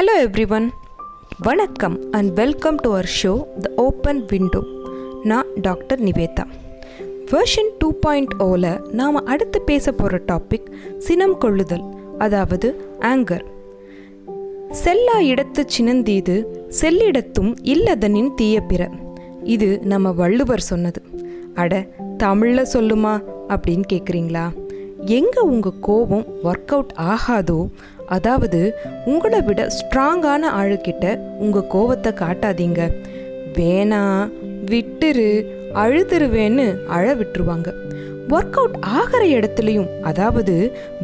Hello everyone வணக்கம் and welcome to our show the open window நான் doctor Nivetha. Version two point ஓவில் நாம் அடுத்து பேச போகிற டாபிக் சினம் கொள்ளுதல் அதாவது ஆங்கர் செல்லா இடத்து சினந்தீது செல்லிடத்தும் இல்லதனின் தீய பிற இது நம்ம வள்ளுவர் சொன்னது. அட தமிழில் சொல்லுமா அப்படின்னு கேட்குறீங்களா எங்கே உங்கள் கோபம் ஒர்க் அவுட் ஆகாதோ அதாவது உங்களை விட ஸ்ட்ராங்கான ஆளுக்கிட்ட உங்கள் கோவத்தை காட்டாதீங்க. வேணா விட்டுரு அழுதுருவேன்னு அழ விட்டுருவாங்க. ஒர்க் அவுட் ஆகிற இடத்துலையும் அதாவது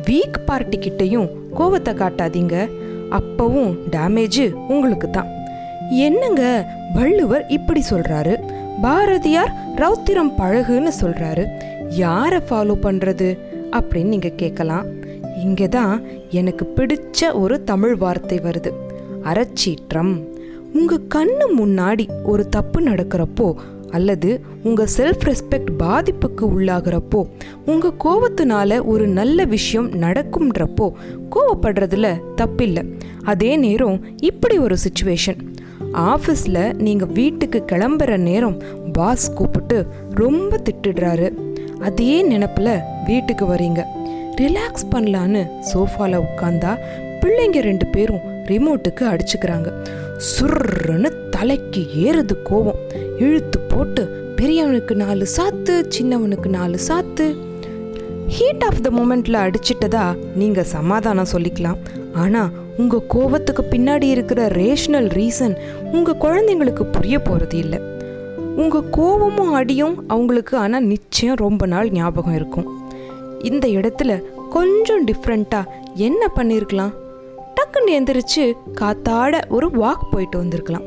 வீக் பார்ட்டிக்கிட்டையும் கோவத்தை காட்டாதீங்க. அப்பவும் டேமேஜ் உங்களுக்கு தான். என்னங்க வள்ளுவர் இப்படி சொல்கிறாரு பாரதியார் ரௌத்திரம் பழகுன்னு சொல்கிறாரு யாரை ஃபாலோ பண்ணுறது அப்படின்னு நீங்கள் கேட்கலாம். இங்கே தான் எனக்கு பிடிச்ச ஒரு தமிழ் வார்த்தை வருது. அறச்சீற்றம். உங்கள் கண்ணு முன்னாடி ஒரு தப்பு நடக்கிறப்போ அல்லது உங்கள் செல்ஃப் ரெஸ்பெக்ட் பாதிப்புக்கு உள்ளாகிறப்போ உங்கள் கோபத்தினால ஒரு நல்ல விஷயம் நடக்கும்ன்றப்போ கோவப்படுறதுல தப்பில்லை. அதே நேரம் இப்படி ஒரு சுச்சுவேஷன் ஆஃபீஸில் நீங்கள் வீட்டுக்கு கிளம்புற நேரம் பாஸ் கூப்பிட்டு ரொம்ப திட்டுடுறாரு அதே நினப்பில் வீட்டுக்கு வரீங்க. ரிலாக்ஸ் பண்ணலான்னு சோஃபாவில் உட்காந்தா பிள்ளைங்க ரெண்டு பேரும் ரிமோட்டுக்கு அடிச்சுக்கிறாங்க. சுர்ன்னு தலைக்கு ஏறுது கோவம். இழுத்து போட்டு பெரியவனுக்கு நாலு சாத்து சின்னவனுக்கு நாலு சாத்து. ஹீட் ஆஃப் த மூமெண்ட்டில் அடிச்சிட்டதா நீங்கள் சமாதானம் சொல்லிக்கலாம். ஆனால் உங்கள் கோவத்துக்கு பின்னாடி இருக்கிற ரேஷனல் ரீசன் உங்கள் குழந்தைங்களுக்கு புரிய போகிறது இல்லை. உங்கள் கோவமும் அடியும் அவங்களுக்கு ஆனால் நிச்சயம் ரொம்ப நாள் ஞாபகம் இருக்கும். இந்த இடத்துல கொஞ்சம் டிஃப்ரெண்ட்டாக என்ன பண்ணியிருக்கலாம் டக்குன்னு எந்திரிச்சு காத்தாட ஒரு வாக் போயிட்டு வந்திருக்கலாம்.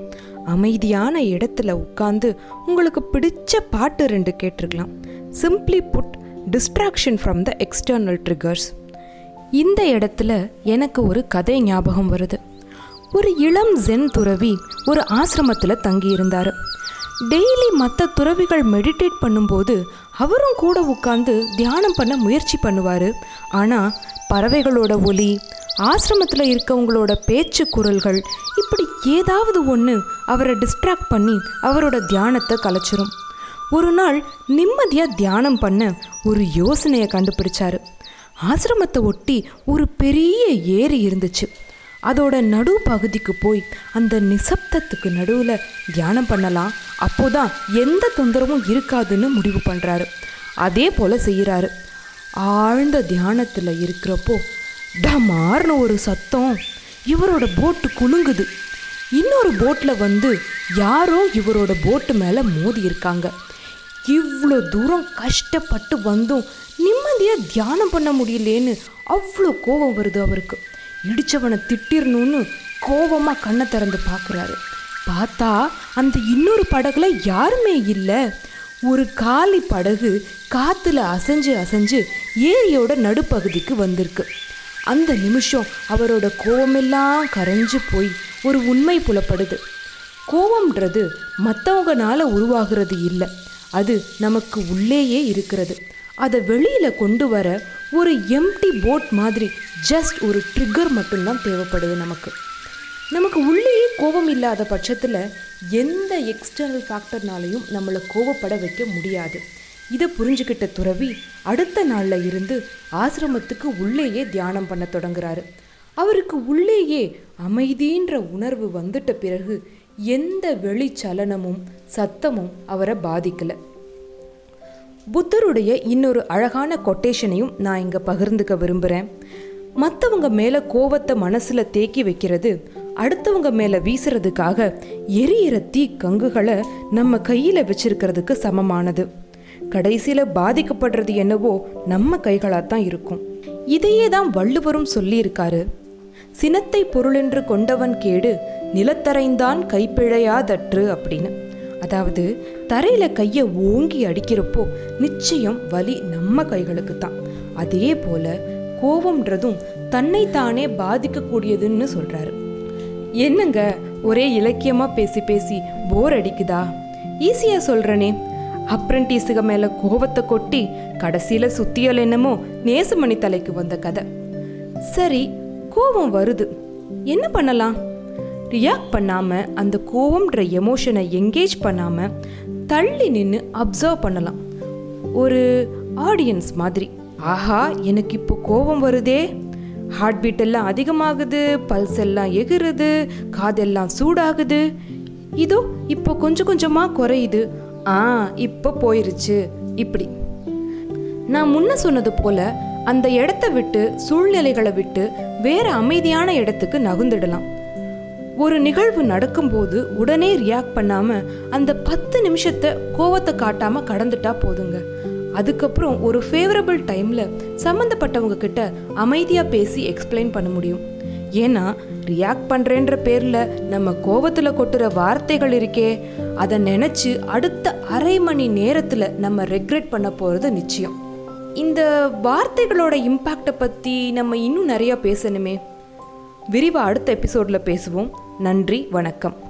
அமைதியான இடத்துல உட்காந்து உங்களுக்கு பிடிச்ச பாட்டு ரெண்டு கேட்டிருக்கலாம். Simply put distraction from the external triggers இந்த இடத்துல எனக்கு ஒரு கதை ஞாபகம் வருது. ஒரு இளம் ஜென் துறவி ஒரு ஆசிரமத்தில் தங்கியிருந்தார். டெய்லி மற்ற துறவிகள் மெடிடேட் பண்ணும்போது அவரும் கூட உட்காந்து தியானம் பண்ண முயற்சி பண்ணுவார். ஆனால் பறவைகளோட ஒலி ஆசிரமத்தில் இருக்கவங்களோட பேச்சு குரல்கள் இப்படி ஏதாவது ஒன்று அவரை டிஸ்ட்ராக்ட் பண்ணி அவரோட தியானத்தை கலைச்சிரும். ஒரு நாள் நிம்மதியாக தியானம் பண்ண ஒரு யோசனையை கண்டுபிடிச்சாரு. ஆசிரமத்தை ஒட்டி ஒரு பெரிய ஏரி இருந்துச்சு. அதோட நடு பகுதிக்கு போய் அந்த நிசப்தத்துக்கு நடுவில் தியானம் பண்ணலாம். அப்போதான் எந்த தொந்தரவும் இருக்காதுன்னு முடிவு பண்ணுறாரு அதே போல் செய்கிறாரு ஆழ்ந்த தியானத்தில் இருக்கிறப்போ டமார்னு ஒரு சத்தம் இவரோட போட்டு குலுங்குது. இன்னொரு போட்டில் வந்து யாரோ இவரோட போட்டு மேலே மோதி இருக்காங்க. இவ்வளோ தூரம் கஷ்டப்பட்டு வந்தும் நிம்மதியாக தியானம் பண்ண முடியலேன்னு அவ்வளோ கோபம் வருது அவருக்கு. இடிச்சவனை திட்டிடணும்னு கோபமாக கண்ணை திறந்து பார்க்குறாரு. பார்த்தா அந்த இன்னொரு படகுல யாருமே இல்லை. ஒரு காலி படகு காற்றுல அசைஞ்சு அசைஞ்சு ஏரியோட நடுப்பகுதிக்கு வந்திருக்கு. அந்த நிமிஷம் அவரோட கோவமெல்லாம் கரைஞ்சு போய் ஒரு உண்மை புலப்படுது. கோவம்ன்றது மற்றவங்கனால உருவாகிறது இல்லை. அது நமக்கு உள்ளேயே இருக்கிறது. அதை வெளியில் கொண்டு வர ஒரு எம்டி போட் மாதிரி ஜஸ்ட் ஒரு ட்ரிக்கர் மட்டும்தான் தேவைப்படுது நமக்கு. நமக்கு உள்ளேயே கோபம் இல்லாத பட்சத்தில் எந்த எக்ஸ்டர்னல் ஃபேக்டர்னாலையும் நம்மளை கோவப்பட வைக்க முடியாது. இதை புரிஞ்சுக்கிட்ட துறவி அடுத்த நாளில் இருந்து ஆசிரமத்துக்கு உள்ளேயே தியானம் பண்ண தொடங்குறாரு. அவருக்கு உள்ளேயே அமைதின்ற உணர்வு வந்துட்ட பிறகு எந்த வெளிச்சலனமும் சத்தமும் அவரை பாதிக்கலை. புத்தருடைய இன்னொரு அழகான கொட்டேஷனையும் நான் இங்கே பகிர்ந்துக்க விரும்புகிறேன் மற்றவங்க மேலே கோவத்தை மனசில் தேக்கி வைக்கிறது அடுத்தவங்க மேலே வீசுறதுக்காக எரியிற தீ கங்குகளை நம்ம கையில் வச்சிருக்கிறதுக்கு சமமானது. கடைசியில் பாதிக்கப்படுறது என்னவோ நம்ம கைகளாக தான் இருக்கும். இதையே தான் வள்ளுவரும் சொல்லியிருக்காரு. சினத்தை பொருளென்று கொண்டவன் கேடு நிலத்தரைந்தான் கைப்பிழையாதற்று அப்படின்னு. அதாவது தரையில் கையை ஓங்கி அடிக்கிறப்போ நிச்சயம் வலி நம்ம கைகளுக்கு தான் அதே போல கோபம்ன்றதும் தன்னைத்தானே பாதிக்கக்கூடியதுன்னு சொல்றாரு. என்னங்க ஒரே இலக்கியமாக பேசி பேசி போர் அடிக்குதா? ஈஸியாக சொல்கிறனே அப்ரண்டிஸுக மேலே கோவத்தை கொட்டி கடைசியில் சுத்தியல் என்னமோ நேசமணி தலைக்கு வந்த கதை. சரி கோபம் வருது. என்ன பண்ணலாம்? ரியாக்ட் பண்ணாமல் அந்த கோவம்ன்ற எமோஷனை எங்கேஜ் பண்ணாமல் தள்ளி நின்று அப்சர்வ் பண்ணலாம். ஒரு ஆடியன்ஸ் மாதிரி. ஆஹா எனக்கு இப்போ கோபம் வருதே. ஹார்ட் பீட் எல்லாம் அதிகமாகுது பல்ஸ் எல்லாம் எகுறுது காதெல்லாம் சூடாகுது. இதோ இப்போ கொஞ்சம் கொஞ்சமாக குறையுது. ஆ இப்போ போயிருச்சு. இப்படி. நான் முன்ன சொன்னது போல அந்த இடத்த விட்டு சூழ்நிலைகளை விட்டு வேற அமைதியான இடத்துக்கு நகுந்துடலாம் ஒரு நிகழ்வு நடக்கும்போது உடனே ரியாக்ட் பண்ணாமல் அந்த பத்து நிமிஷத்தை கோவத்தை காட்டாமல் கடந்துட்டா போதுங்க. அதுக்கப்புறம் ஒரு ஃபேவரபிள் டைமில் சம்மந்தப்பட்டவங்க கிட்ட அமைதியாக பேசி எக்ஸ்பிளைன் பண்ண முடியும். ஏன்னா ரியாக்ட் பண்ணுறேன்ற பேரில் நம்ம கோவத்தில் கொட்டுற வார்த்தைகள் இருக்கே அதை நினச்சி அடுத்த அரை மணி நேரத்தில் நம்ம ரெக்ரெட் பண்ண போகிறது நிச்சயம். இந்த வார்த்தைகளோட இம்பேக்டை பற்றி நம்ம இன்னும் நிறையா பேசணுமே. விரிவாக அடுத்த எபிசோடில் பேசுவோம். நன்றி வணக்கம்.